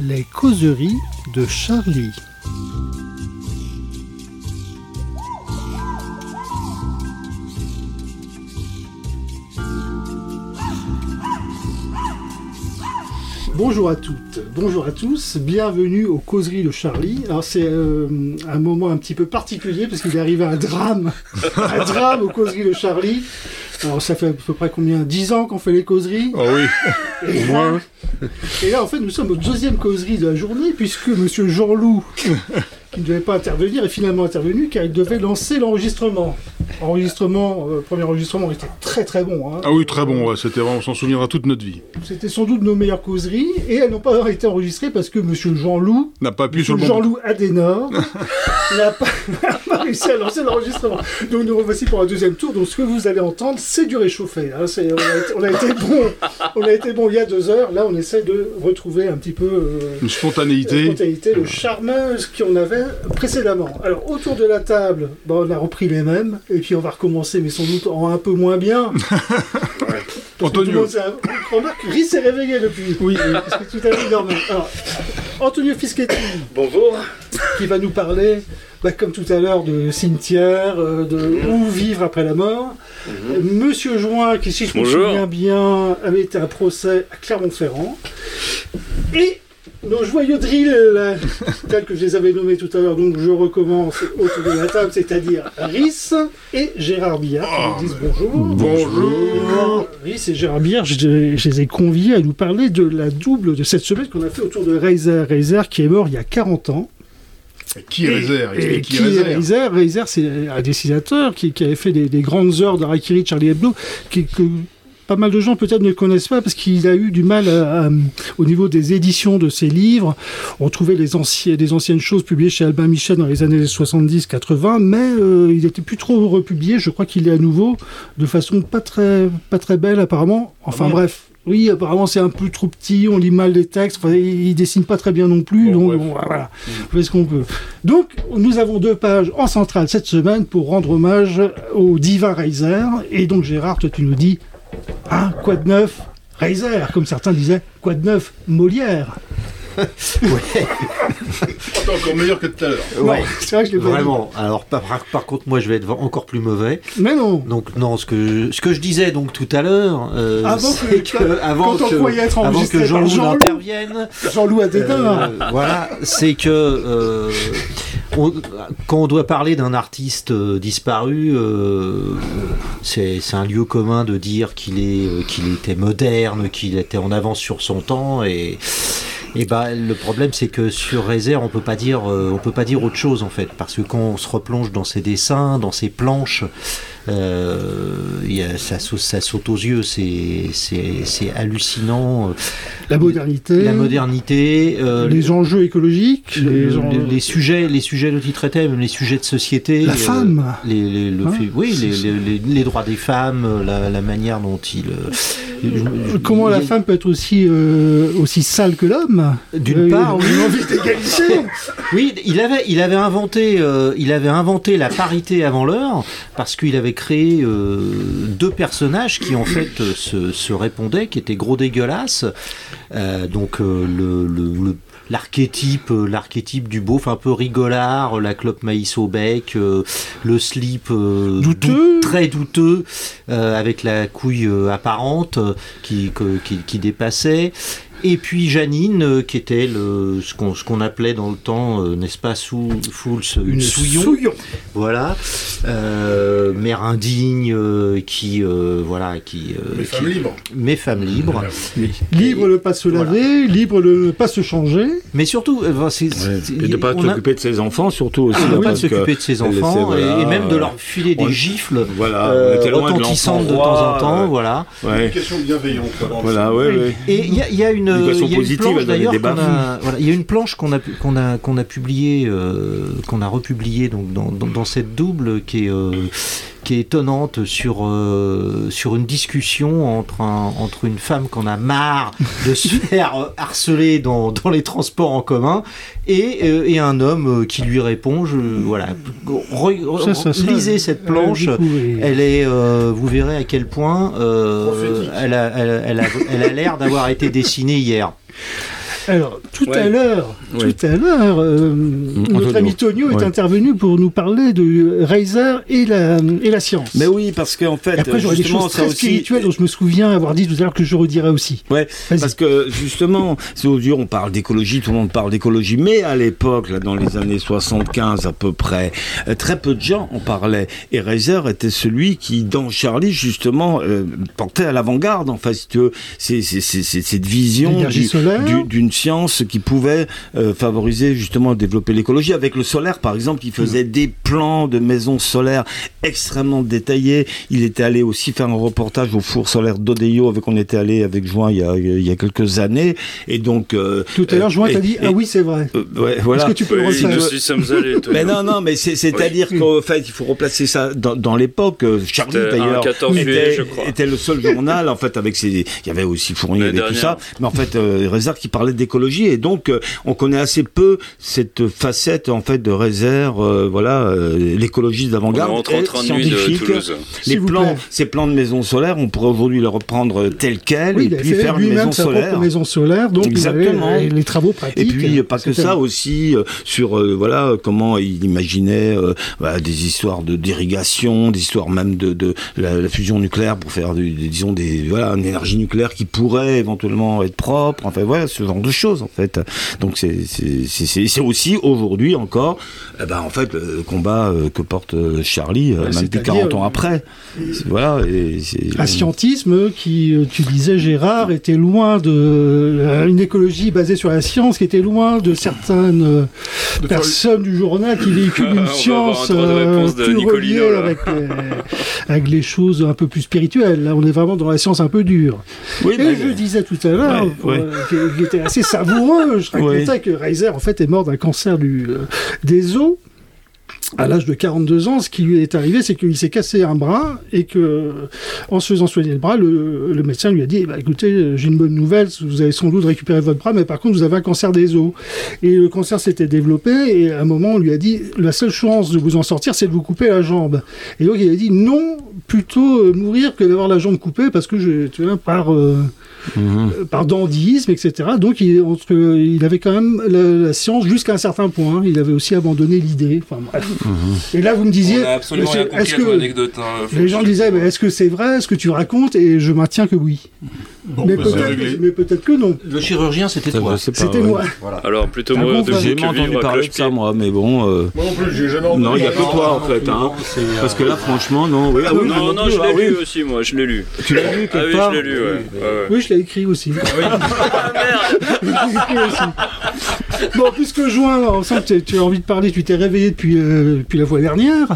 Les causeries de Charlie. Bonjour à toutes, bonjour à tous, bienvenue aux causeries de Charlie. Alors c'est euh, un moment un petit peu particulier parce qu'il est arrivé un drame, un drame aux causeries de Charlie. Alors ça fait à peu près combien 10 ans qu'on fait les causeries Ah oui, au moins. et là, en fait, nous sommes aux deuxième causerie de la journée, puisque Monsieur Jean-Loup, qui ne devait pas intervenir, est finalement intervenu, car il devait lancer l'enregistrement. Enregistrement, euh, premier enregistrement était très très bon. hein. Ah oui, très bon, ouais, c'était vraiment, on s'en souviendra toute notre vie. C'était sans doute nos meilleures causeries, et elles n'ont pas été enregistrées parce que Monsieur Jean-Loup, N'a pas appuyé sur le bon. Jean-Loup Adenor, n'a pas, n'a pas réussi à lancer l'enregistrement. Donc nous revoici pour un deuxième tour. Donc ce que vous allez entendre, c'est du réchauffé. hein. C'est- on, a été, on a été bon, on a été bon il y a deux heures. Là, on essaie de retrouver un petit peu. euh, Une spontanéité. spontanéité, le charmeuse qu'on avait précédemment. Alors autour de la table, bon, on a repris les mêmes, et puis on va recommencer, mais sans doute en un peu moins bien. Le Antonio. s'est- Remarque, Riz s'est réveillé depuis. Oui, parce que tout à l'heure il dormait. Alors, Antonio Fischetti, Bonjour. Qui va nous parler, bah, comme tout à l'heure, de cimetière, euh, de où vivre après la mort. Monsieur Join, qui, si je me souviens bien, avait été à un procès à Clermont-Ferrand. Et nos joyeux drills, tels que je les avais nommés tout à l'heure, donc je recommence autour de la table, c'est-à-dire Rhys et Gérard Billard, qui nous disent bonjour. Bonjour. Rhys et Gérard Billard, je, je les ai conviés à nous parler de la double de cette semaine qu'on a fait autour de Reiser. Reiser qui est mort il y a 40 ans. Qui est Rézère Et qui est c'est un dessinateur qui, qui avait fait des, des grandes heures de Rakiri, Charlie Hebdo, qui, que pas mal de gens peut-être ne connaissent pas parce qu'il a eu du mal à- à- au niveau des éditions de ses livres. On trouvait les anciens, des anciennes choses publiées chez Albin Michel dans les années 70-80, mais euh, il n'était plus trop republié. Je crois qu'il est à nouveau de façon pas très, pas très belle apparemment. Enfin bon bref. Oui, apparemment c'est un peu trop petit, on lit mal les textes, enfin, il dessine pas très bien non plus, Bon, donc bref. bon, voilà, on fait ce qu'on peut. Donc, nous avons deux pages en centrale cette semaine pour rendre hommage au divin Reiser. Et donc, Gérard, toi, tu nous dis, hein, quoi de neuf Reiser, comme certains disaient, quoi de neuf Molière? Attends, encore meilleur que tout à l'heure. Ouais, c'est vrai que je l'ai pas vraiment. Alors par, contre, moi, je vais être encore plus mauvais. Mais non. Donc non, ce que ce que je disais donc tout à l'heure, euh, Avant c'est que- que, avant quand on que être avant Jean-Loup Jean-Loup. n'intervienne, Jean-Loup Adédin. euh, voilà, c'est que euh, on- quand on doit parler d'un artiste euh, disparu, euh, c'est c'est un lieu commun de dire qu'il est euh, qu'il était moderne, qu'il était en avance sur son temps et et ben le problème c'est que sur Rézère on peut pas dire euh, on peut pas dire autre chose en fait. Parce que quand on se replonge dans ses dessins, dans ses planches, y a- ça, saute- ça saute aux yeux, c'est hallucinant. La modernité. La modernité, euh, Les enjeux écologiques. le- les, sujets, les sujets dont il traitait, même les sujets de société. La euh, femme. les, les- le Hein fait- oui, les, droits des femmes, euh, la, la manière dont il. euh, Comment la femme peut être aussi, euh, aussi sale que l'homme? D'une Euh, part, on oui. a envie. Oui, il avait, il avait inventé, euh, il avait inventé la parité avant l'heure parce qu'il avait créé euh, deux personnages qui en fait euh, se, se répondaient, qui étaient gros dégueulasses. Euh, donc le, le- le- l'archétype, l'archétype du beauf un peu rigolard, la clope maïs au bec, euh, le slip euh, Douteux. dou- très douteux euh, avec la couille apparente qui, que- qui, qui dépassait. Et puis Janine, euh, qui était le, ce qu'on ce qu'on appelait dans le temps, euh, n'est-ce pas, sous Fools, une, souillon. souillon. Voilà, euh, mère indigne, euh, qui, euh, voilà, qui, euh, Les qui- femmes libres. mais femme libre. Libre de ne pas se laver, libre de ne pas se changer. Mais surtout, euh, c'est- Et de pas on a- s'occuper de ses enfants, surtout aussi. on a là, pas de parce que s'occuper de ses enfants voilà, et, même de euh, leur filer des on- gifles Voilà, euh, on était loin de retentissantes de temps en temps, euh, voilà. Ouais. Éducation bienveillante. quoi, dans le Voilà, ouais, ouais. Et il y a, il y a une, L'éducation il y a une planche d'ailleurs qu'on a, baffes. voilà, il y a une planche qu'on a, pu- qu'on a, qu'on a publiée, euh, qu'on a republiée donc dans, dans, dans cette double qui est, euh, qui est étonnante sur, euh, sur une discussion entre, un, entre une femme qu'on a marre de se faire harceler dans, dans les transports en commun et, euh, et un homme euh, qui lui répond. Je, voilà, Re- Ça, ça sera- lisez cette planche. Elle est, euh, vous verrez à quel point euh, elle a, elle, a- elle a, elle a l'air d'avoir été dessinée hier. Alors, tout Ouais. à l'heure, tout à l'heure, euh, notre Antonio. ami Tonio est Ouais. intervenu pour nous parler de Razer et la, et la science. Mais oui, parce qu'en fait, Et après, j'aurais des justement, choses ça très aussi. dont je me souviens avoir dit tout à l'heure que je redirai aussi. Ouais, parce que justement, c'est on parle d'écologie, tout le monde parle d'écologie, mais à l'époque, là, dans les années 75 à peu près, euh, très peu de gens en parlaient. Et Razer était celui qui, dans Charlie, justement, euh, portait à l'avant-garde, en fait, c'est cette vision L'énergie du- solaire. du- d'une science qui pouvait euh, favoriser justement développer l'écologie. Avec le solaire, par exemple, il faisait Mm. des plans de maisons solaires extrêmement détaillés. Il était allé aussi faire un reportage au four solaire d'Odeio, avec on était allé avec Join il y a, il y a quelques années. Et donc euh, Tout à l'heure, Joël et- t'a dit et- Ah oui, c'est vrai. euh, ouais, voilà. Est-ce que tu peux le Oui, refaire nous y sommes allés. toi. Mais non, non, mais c'est- c'est-à-dire qu'en fait, il faut replacer ça dans, dans l'époque. Euh, Charlie, d'ailleurs, 14 juillet, était, le seul journal, en fait, avec ses... Il y avait aussi Fournier, avait tout ça. Mais en fait, euh, qui parlait d'écologie. Et donc, euh, on connaît assez peu cette facette, en fait, de Razer, euh, voilà, euh, l'écologiste On d'avant-garde de de scientifique. Toulouse. Les plans, plaît. ces plans de maisons solaires, on pourrait aujourd'hui les reprendre tels quels Oui, et puis faire une maison sa solaire. propre maison solaire, donc il avait Exactement. les travaux pratiques. Et puis pas que ça aussi euh, sur euh, voilà comment il imaginait euh, voilà, des histoires de d'irrigation, des histoires même de, de la, la fusion nucléaire pour faire du- disons des voilà une énergie nucléaire qui pourrait éventuellement être propre. Enfin voilà ce genre de choses en fait. Donc c'est aussi aujourd'hui encore eh ben en fait le combat euh, que porte euh, Charlie euh, Ouais, même plus c'est-à-dire, 40 ans après. Voilà et c'est Un scientisme qui, tu disais Gérard, était loin de euh, une écologie basée sur la science, qui était loin de certaines faire- personnes du journal qui véhiculent une science euh, plus Nicolino, reliée avec les, avec les choses un peu plus spirituelles. Là, on est vraiment dans la science un peu dure. Oui, Et bah, je disais tout à l'heure, Ouais, ouais. euh, qu'il- qu'il était assez savoureux. Je racontais que Reiser, en fait, est mort d'un cancer du, euh, des os à l'âge de 42 ans, ce qui lui est arrivé, c'est qu'il s'est cassé un bras et que, en se faisant soigner le bras, le, le médecin lui a dit, bah, écoutez, j'ai une bonne nouvelle, vous avez sans doute récupéré votre bras, mais par contre, vous avez un cancer des os. Et le cancer s'était développé et à un moment, on lui a dit, la seule chance de vous en sortir, c'est de vous couper la jambe. Et donc, il a dit, non, plutôt euh, mourir que d'avoir la jambe coupée parce que je, tu vois, par, euh, Mhm. euh, par dandisme, etc. Donc il, entre, il avait quand même la, la science jusqu'à un certain point. Il avait aussi abandonné l'idée. Enfin bref. Et là, vous me disiez, On a absolument monsieur, rien compris est-ce à ton que anecdote. hein, les gens disaient, mais est-ce que c'est vrai, ce que tu racontes? Et je maintiens que oui. Bon, mais bah, peut-être que non. Le chirurgien, c'était toi. C'était ouais. moi. Voilà. Alors plutôt Un moi bon de. J'ai jamais que entendu parler de ça, moi, mais bon. euh, Moi non plus, j'ai jamais entendu. Non, il n'y a que toi, en fait. Hein. Parce que là, franchement, non. Oui, ah oui, Non, non, je ah l'ai oui. lu aussi, moi, je l'ai lu. Tu l'as lu Ah quelque oui, part je l'ai lu, ouais. Oui, je l'ai écrit aussi. Ah merde Je l'ai écrit aussi. Bon, puisque juin, on sent que tu- as envie de parler, tu t'es réveillé depuis, euh, depuis la fois dernière.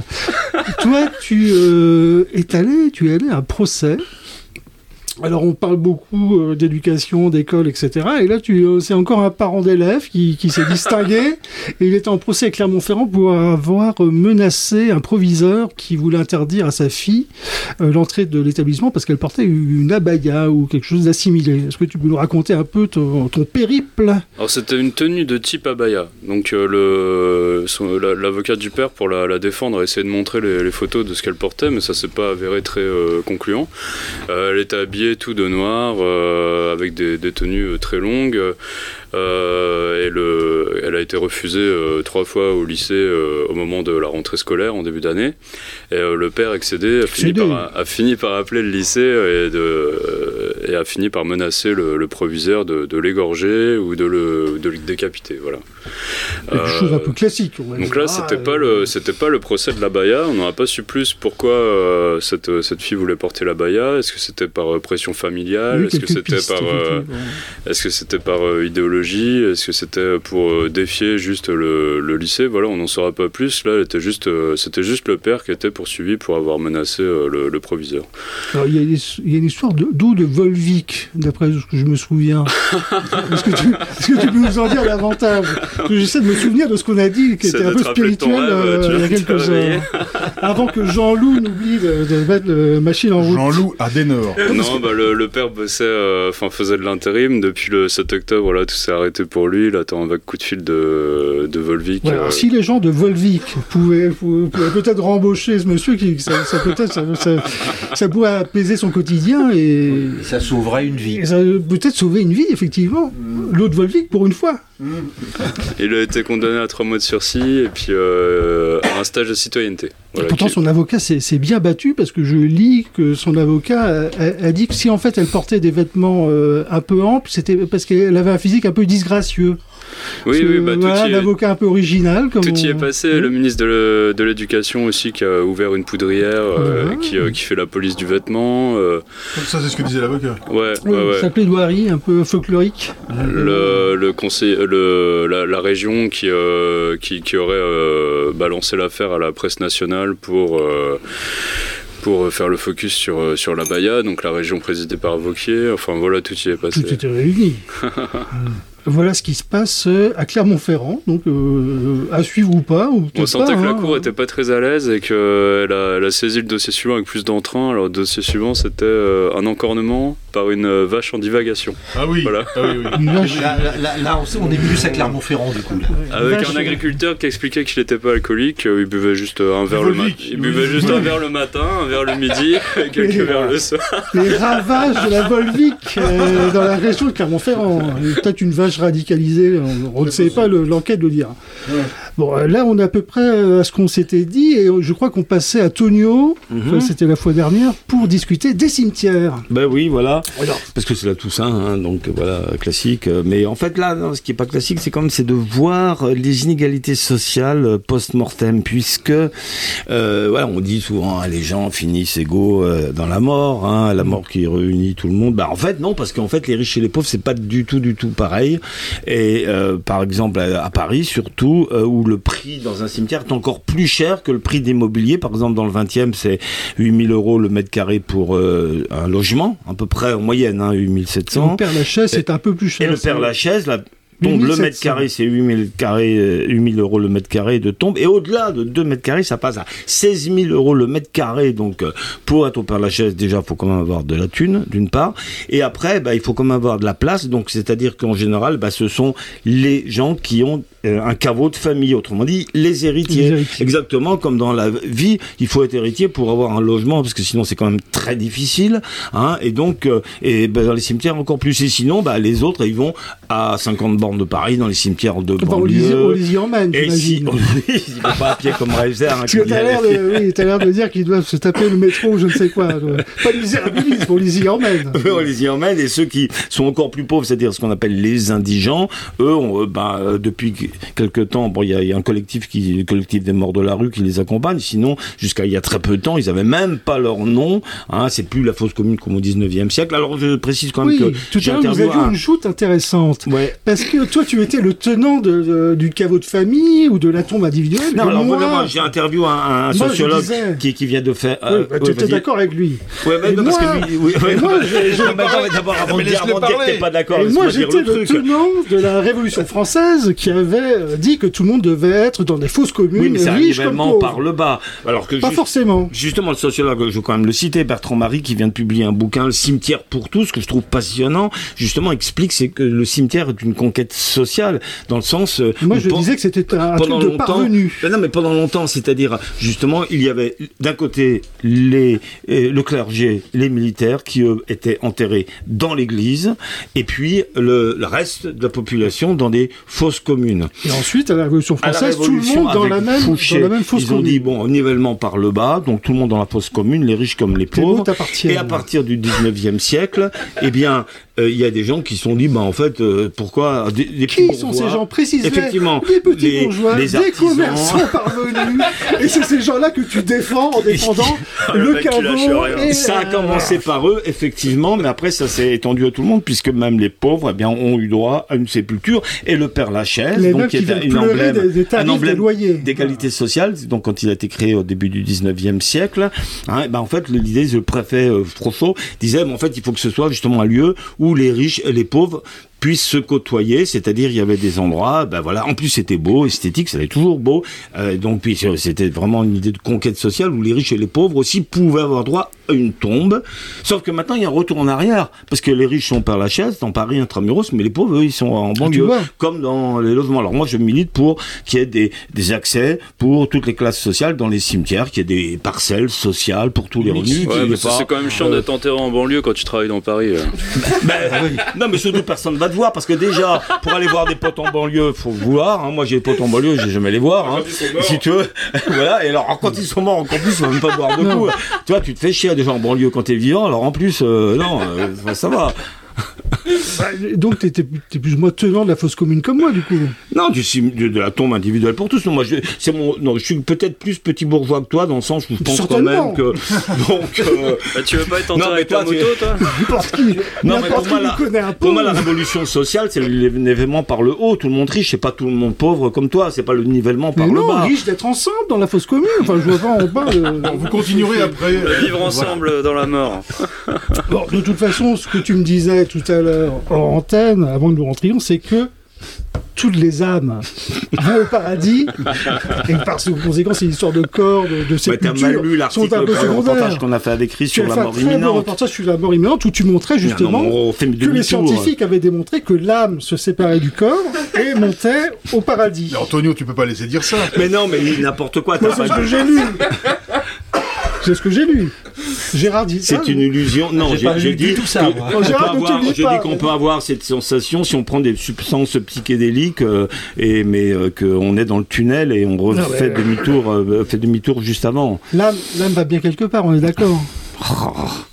Toi, tu euh, es allé, tu es allé à un procès. Alors, on parle beaucoup euh, d'éducation, d'école, etc. Et là, tu, euh, c'est encore un parent d'élève qui, qui s'est distingué. et il était en procès à Clermont-Ferrand pour avoir menacé un proviseur qui voulait interdire à sa fille euh, l'entrée de l'établissement parce qu'elle portait une abaya ou quelque chose d'assimilé. Est-ce que tu peux nous raconter un peu ton, ton périple? Alors c'était une tenue de type abaya. Donc euh, le son- la- l'avocat du père pour la, la défendre a essayé de montrer les, les photos de ce qu'elle portait, mais ça s'est pas avéré très euh, concluant. Euh, elle était habillée tout de noir euh, avec des, des tenues euh, très longues. Euh, et le, elle a été refusée euh, trois fois au lycée au moment de la rentrée scolaire en début d'année. Et le père excédé a fini, par, a fini par appeler le lycée et, de, et a fini par menacer le, le proviseur de, de l'égorger ou de le, de le décapiter. Voilà. Quelque Euh, chose un peu classique. on donc là, Ah, c'était euh, pas le, c'était pas le procès de la baya. On n'aurait pas su plus pourquoi euh, cette, cette fille voulait porter la baya. Est-ce que c'était par euh, pression familiale? Oui, Est-ce que c'était par, euh, est-ce que c'était par euh, idéologie? Est-ce que c'était pour euh, défier juste le, le lycée? Voilà, on n'en saura pas plus. Là, elle était juste, euh, c'était juste le père qui était poursuivi pour avoir menacé euh, le, le proviseur. Alors, il y, a une- histoire de- d'eau de Volvic, d'après ce que je me souviens. Est-ce que, tu, est-ce que tu peux nous en dire davantage? J'essaie de me souvenir de ce qu'on a dit, qui était un peu spirituel rêve, euh, il y a quelques heures. Avant que Jean-Loup n'oublie de, de mettre la machine en route. Jean-Loup Adenor. non, bah, le, le père bossait, euh, enfin faisait de l'intérim depuis le 7 octobre. Là, tout s'est arrêté pour lui. Il attend un vague coup de fil de, de Volvic. Ouais, euh, si les gens de Volvic pouvaient, pouvaient- pouvaient peut-être rembaucher ce monsieur, qui, ça, ça peut-être, ça, ça- ça pourrait apaiser son quotidien et Ça sauverait une vie. Et ça peut-être sauvé une vie, effectivement. L'autre Volvic, pour une fois. Il a été condamné à trois mois de sursis et puis euh, à un stage de citoyenneté. Voilà, Pourtant, qui- son avocat s'est bien battu parce que je lis que son avocat a, a- a dit que si en fait elle portait des vêtements euh, un peu amples, c'était parce qu'elle avait un physique un peu disgracieux. Oui, Parce oui, que, bah, tout, voilà, y est, l'avocat un peu original. Comme tout y est passé. Oui. Le ministre de l'Éducation aussi qui a ouvert une poudrière euh, qui, euh, qui fait la police du vêtement. euh, Ça, c'est ce que disait l'avocat. ouais, Oui, ouais, ouais. Sa plaidoirie un peu folklorique. le, le conseil, le, la, la région qui, euh, qui, qui aurait euh, balancé l'affaire à la presse nationale pour, euh, pour faire le focus sur, euh, sur la Baïa, donc la région présidée par Vauquier. Enfin voilà, tout y est passé. Tout était réuni. Voilà ce qui se passe euh, à Clermont-Ferrand, donc euh, à suivre ou pas. Ou On sentait pas, que la hein. cour était pas très à l'aise et qu'elle a, elle a saisi le dossier suivant avec plus d'entrain. Alors, le dossier suivant, c'était euh, un encornement par une vache en divagation. Ah oui. Voilà. Ah oui, oui. Une vache. Là, là, là, là, on, est plus à Clermont-Ferrand, du coup. là. Avec Vache, un agriculteur qui expliquait qu'il n'était pas alcoolique, il buvait juste un verre le matin. Volvic. Il buvait juste un verre le matin, un verre le midi et quelques verres le soir. Les ravages de la Volvic euh, dans la région de Clermont-Ferrand. Peut-être une vache radicalisée, on, on ne sait pas, le- l'enquête le dira. Bon, euh, là, on est à peu près euh, à ce qu'on s'était dit, et je crois qu'on passait à Tonio, Mhm. c'était la fois dernière, pour discuter des cimetières. Ben oui, voilà. Alors, Parce que c'est la Toussaint, hein, donc euh, voilà, classique. Mais en fait, là, non, ce qui est pas classique, c'est quand même c'est de voir les inégalités sociales post-mortem, puisque euh, voilà, on dit souvent hein, les gens finissent égaux euh, dans la mort, hein, la mort qui réunit tout le monde. Bah en fait non, parce qu'en fait les riches et les pauvres c'est pas du tout du tout pareil. Et euh, par exemple à, à Paris surtout, euh, où le prix dans un cimetière est encore plus cher que le prix d'immobilier. Par exemple dans le 20e c'est 8000 euros le mètre carré pour euh, un logement, à peu près en moyenne, hein, 8700. le Père Lachaise, c'est un peu plus cher. Et le Père Lachaise, là, tombe le 8700. mètre carré, c'est 8000 carrés, euh, 8000 euros le mètre carré de tombe. Et au-delà de 2 mètres carrés, ça passe à 16 000 euros le mètre carré. Donc, euh, pour être au Père Lachaise, déjà, il faut quand même avoir de la thune, d'une part. Et après, bah, il faut quand même avoir de la place. Donc, c'est-à-dire qu'en général, bah, ce sont les gens qui ont euh, un caveau de famille. Autrement dit, les héritiers. Les héritiers. Exactement comme dans la vie, il faut être héritier pour avoir un logement, parce que sinon c'est quand même très difficile. Hein, et donc, et ben, dans les cimetières encore plus. Et sinon, bah, les autres, ils vont à 50 bornes de Paris, dans les cimetières de les, banlieue. on les y emmène, Et si, ils vont pas à pied comme Reiser. Hein, t'as à l'air de, oui, t'as l'air de dire qu'ils doivent se taper le métro ou je ne sais quoi. Pas misérabilisme, on les y emmène. on les y emmène et ceux qui sont encore plus pauvres, c'est-à-dire ce qu'on appelle les indigents, eux, on, euh, ben, euh, depuis quelque temps, bon, il y, a- il y a un collectif qui, le collectif des morts de la rue qui les accompagne. Sinon, jusqu'à il y a très peu de temps, ils avaient même pas leur nom. Hein, c'est plus la fosse commune comme au 19e siècle. Alors je précise quand même Oui, que tout à l'heure, vous aviez un- une joute intéressante. Ouais. Parce que toi, tu étais le tenant de, de- du caveau de famille ou de la tombe individuelle. Non, alors moi, vraiment, j'ai interviewé un, moi, sociologue disais- qui, qui vient de faire. Oui, euh, bah, ouais, tu étais vas-y. d'accord avec lui. Ouais, mais non, parce moi- que lui, oui, ouais, moi, d'abord, avant de dire, que t'es pas d'accord, moi, j'étais le tenant de la Révolution française qui avait euh, dit que tout le monde devait être dans des fausses communes, Oui, mais c'est un nivellement par le bas. Alors que Pas forcément. Justement, le sociologue, je veux quand même le citer, Bertrand Marie, qui vient de publier un bouquin, Le cimetière pour tous, que je trouve passionnant, justement explique c'est que le cimetière est une conquête sociale, dans le sens... euh, Moi, je disais que c'était un, truc pendant de parvenu. Ben non, mais pendant longtemps, c'est-à-dire justement, il y avait d'un côté les, euh, le clergé, les militaires qui eux étaient enterrés dans l'église, et puis le, le reste de la population dans des fosses communes. Et ensuite, à la Révolution la française, tout le monde dans la même, Fouché, dans la même ils ont commune. dit bon, nivellement par le bas, donc tout le monde dans la fosse commune, les riches comme les pauvres. Et à partir du 19e siècle, eh bien, euh, il y a des gens qui se sont dit, bah, en fait, euh, pourquoi des, des petits Qui sont ces gens Précisez. Effectivement, Des petits les- bourgeois, les des artisans. commerçants parvenus. et c'est ces gens-là que tu défends en défendant Le le caveau. et Ça a euh, commencé par eux, effectivement, mais après ça s'est étendu à tout le monde, puisque même les pauvres eh bien, ont eu droit à une sépulture. Et le Père Lachaise, Les donc, qui viennent une emblème, des, des un emblème d'égalité sociale, donc quand il a été créé au début du 19e siècle, hein, ben en fait l'idée, le préfet euh, Frochot disait, ben, en fait il faut que ce soit justement un lieu où les riches et les pauvres puissent se côtoyer, c'est-à-dire il y avait des endroits, ben voilà, en plus c'était beau, esthétique, c'était toujours beau, euh, donc puis euh, c'était vraiment une idée de conquête sociale où les riches et les pauvres aussi pouvaient avoir droit à une tombe, sauf que maintenant il y a un retour en arrière, parce que les riches sont par la chaise dans Paris intramuros, mais les pauvres eux, ils sont en banlieue, vois. comme dans les logements. Alors moi je milite pour qu'il y ait des, des accès pour toutes les classes sociales dans les cimetières, qu'il y ait des parcelles sociales pour tous les revenus. Ouais, c'est quand même chiant d'être enterré en banlieue quand tu travailles dans Paris. euh. Ben, Non, mais surtout personne va te voir parce que déjà, pour aller voir des potes en banlieue, faut vouloir. hein. Moi, j'ai des potes en banlieue, j'ai jamais les voir. hein. Si tu veux, voilà. Et alors, quand ils sont morts, en plus, on va même pas boire de coup. Tu vois, tu te fais chier déjà en banlieue quand t'es vivant. Alors en plus, euh, non, euh, ça va. Bah, Donc, tu étais, plus ou moins tenant de la fosse commune comme moi, du coup. Non, du de, de la tombe individuelle pour tous. Non, moi, je, c'est mon, non, je suis peut-être plus petit bourgeois que toi dans le sens où je pense quand même que, donc. euh, Bah, tu veux pas être Non, enterré mais avec ta toi, tu- moto, toi N'importe qui, Non, mais n'importe pour qui moi, la, connaît un peu. pour moi, la révolution sociale, c'est le nivellement par le haut. Tout le monde riche, c'est pas tout le monde pauvre comme toi. C'est pas le nivellement par Mais le non, bas. riche d'être ensemble dans la fosse commune. Enfin, je vois pas en bas. euh, Vous continuerez après. Vivre ensemble dans la mort. Bon, de toute façon, ce que tu me disais tout à l'heure en antenne, avant que nous rentrions, c'est que toutes les âmes vont au paradis. Et par conséquent, c'est une histoire de corps, de, de Ouais, t'as sépulture, mal lu sont l'article, un peu le reportage secondaires. qu'on a fait avec Chris sur la mort imminente. reportage sur la mort imminente où tu montrais justement Non, non, que les scientifiques avaient démontré que l'âme se séparait du corps et montait au paradis. mais Antonio, tu peux pas laisser dire ça. Mais non, mais n'importe quoi. C'est ce que j'ai lu. C'est ce que j'ai lu. Gérard dit ça. C'est une illusion. Non, J'ai j'ai pas j'ai lu dit du tout ça, moi. on Gérard, avoir- Je pas. dis qu'on peut avoir cette sensation si on prend des substances psychédéliques, euh, et mais euh, qu'on est dans le tunnel et on refait demi-tour, euh, fait demi-tour juste avant. L'âme, l'âme va bien quelque part, on est d'accord.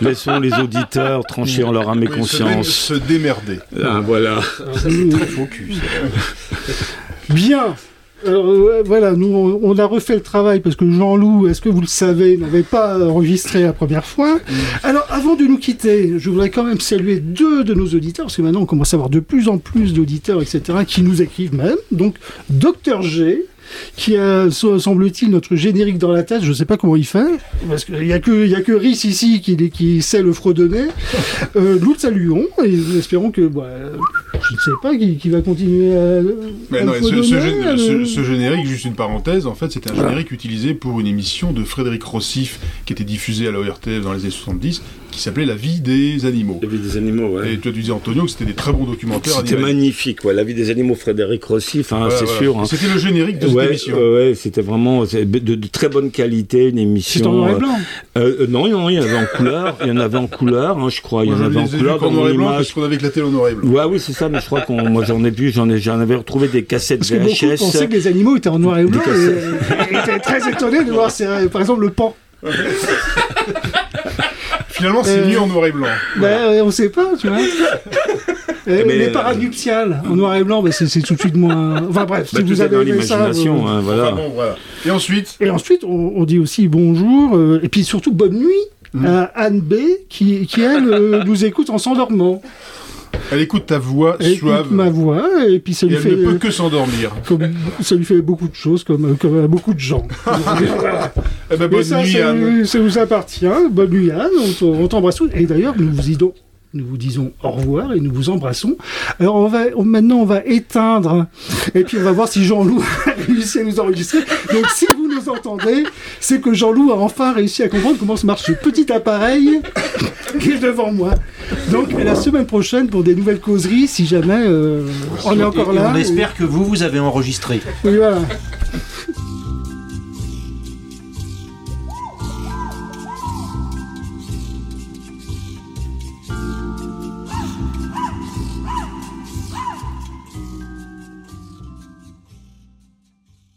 Laissons les auditeurs trancher en leur âme et Se dé- conscience. Se démerder. Ah, voilà. Bien. Alors, euh, voilà, nous on, on a refait le travail parce que Jean-Loup, est-ce que vous le savez, n'avait pas enregistré la première fois. Alors, avant de nous quitter, je voudrais quand même saluer deux de nos auditeurs parce que maintenant on commence à avoir de plus en plus d'auditeurs, etc., qui nous écrivent même. Donc, Docteur G, qui a, semble-t-il, notre générique dans la tête. Je ne sais pas comment il fait, parce qu'il n'y a que, y a que Rhys ici qui, qui sait le fredonner. Euh, nous le saluons et nous espérons que, bah, je ne sais pas, qui, qui va continuer à. Mais à non, le et ce, ce fredonner, gé- à le- ce- ce générique, juste une parenthèse, en fait, c'était un générique utilisé pour une émission de Frédéric Rossif qui était diffusée à l'ORTF dans les années 70, qui s'appelait La vie des animaux. La vie des animaux, Et toi, tu disais, Antonio, que c'était des très bons documentaires C'était magnifique, ouais. La vie des animaux, Frédéric Rossi, enfin, c'est sûr. hein. C'était le générique de cette Ouais, émission. ouais, ouais, c'était vraiment de, de très bonne qualité, une émission. C'est en noir et euh, blanc. euh, euh, non, non, il y en avait en couleur, il y en avait en couleur, hein, je crois, il y en avait en couleur dans noir et blanc parce qu'on avait éclaté le noir et blanc. Ouais, oui, c'est ça, mais je crois qu'on, moi j'en ai vu, j'en ai, j'en avais retrouvé des cassettes Parce que beaucoup VHS. pensaient que les animaux étaient en noir et blanc et, et étaient très étonnés de voir, par exemple, le pan. Finalement, c'est Euh, mieux en noir et blanc. Ben, euh, on sait pas, tu vois. Et mais, les euh, paranuptiales en noir et blanc, ben, c'est tout de suite moins. Enfin bref, Bah, si vous avez dans aimé ça. l'imagination, vous- hein, voilà. Enfin bon, voilà. Et ensuite, Et ensuite, on, on dit aussi bonjour, euh, et puis surtout bonne nuit Mmh. à Anne B, qui, qui elle, euh, nous écoute en s'endormant. Elle écoute ta voix Elle suave écoute ma voix, et puis ça et lui, elle fait, ne peut que s'endormir. comme, ça lui fait beaucoup de choses, comme, comme à beaucoup de gens. Eh ben, Et bonne ça, nuit, ça, Anne. nous- ça nous appartient. Bonne nuit, Anne. On t'embrasse tous. Et d'ailleurs, nous vous disons, nous vous disons au revoir et nous vous embrassons. Alors, on va, on- maintenant, on va éteindre. Et puis, on va voir si Jean-Loup a réussi à nous enregistrer. Donc, si vous entendez, c'est que Jean-Loup a enfin réussi à comprendre comment se marche ce petit appareil qui est devant moi. Donc, à la semaine prochaine pour des nouvelles causeries, si jamais euh, on est encore Et là. on espère que vous, vous avez enregistré. Oui, voilà.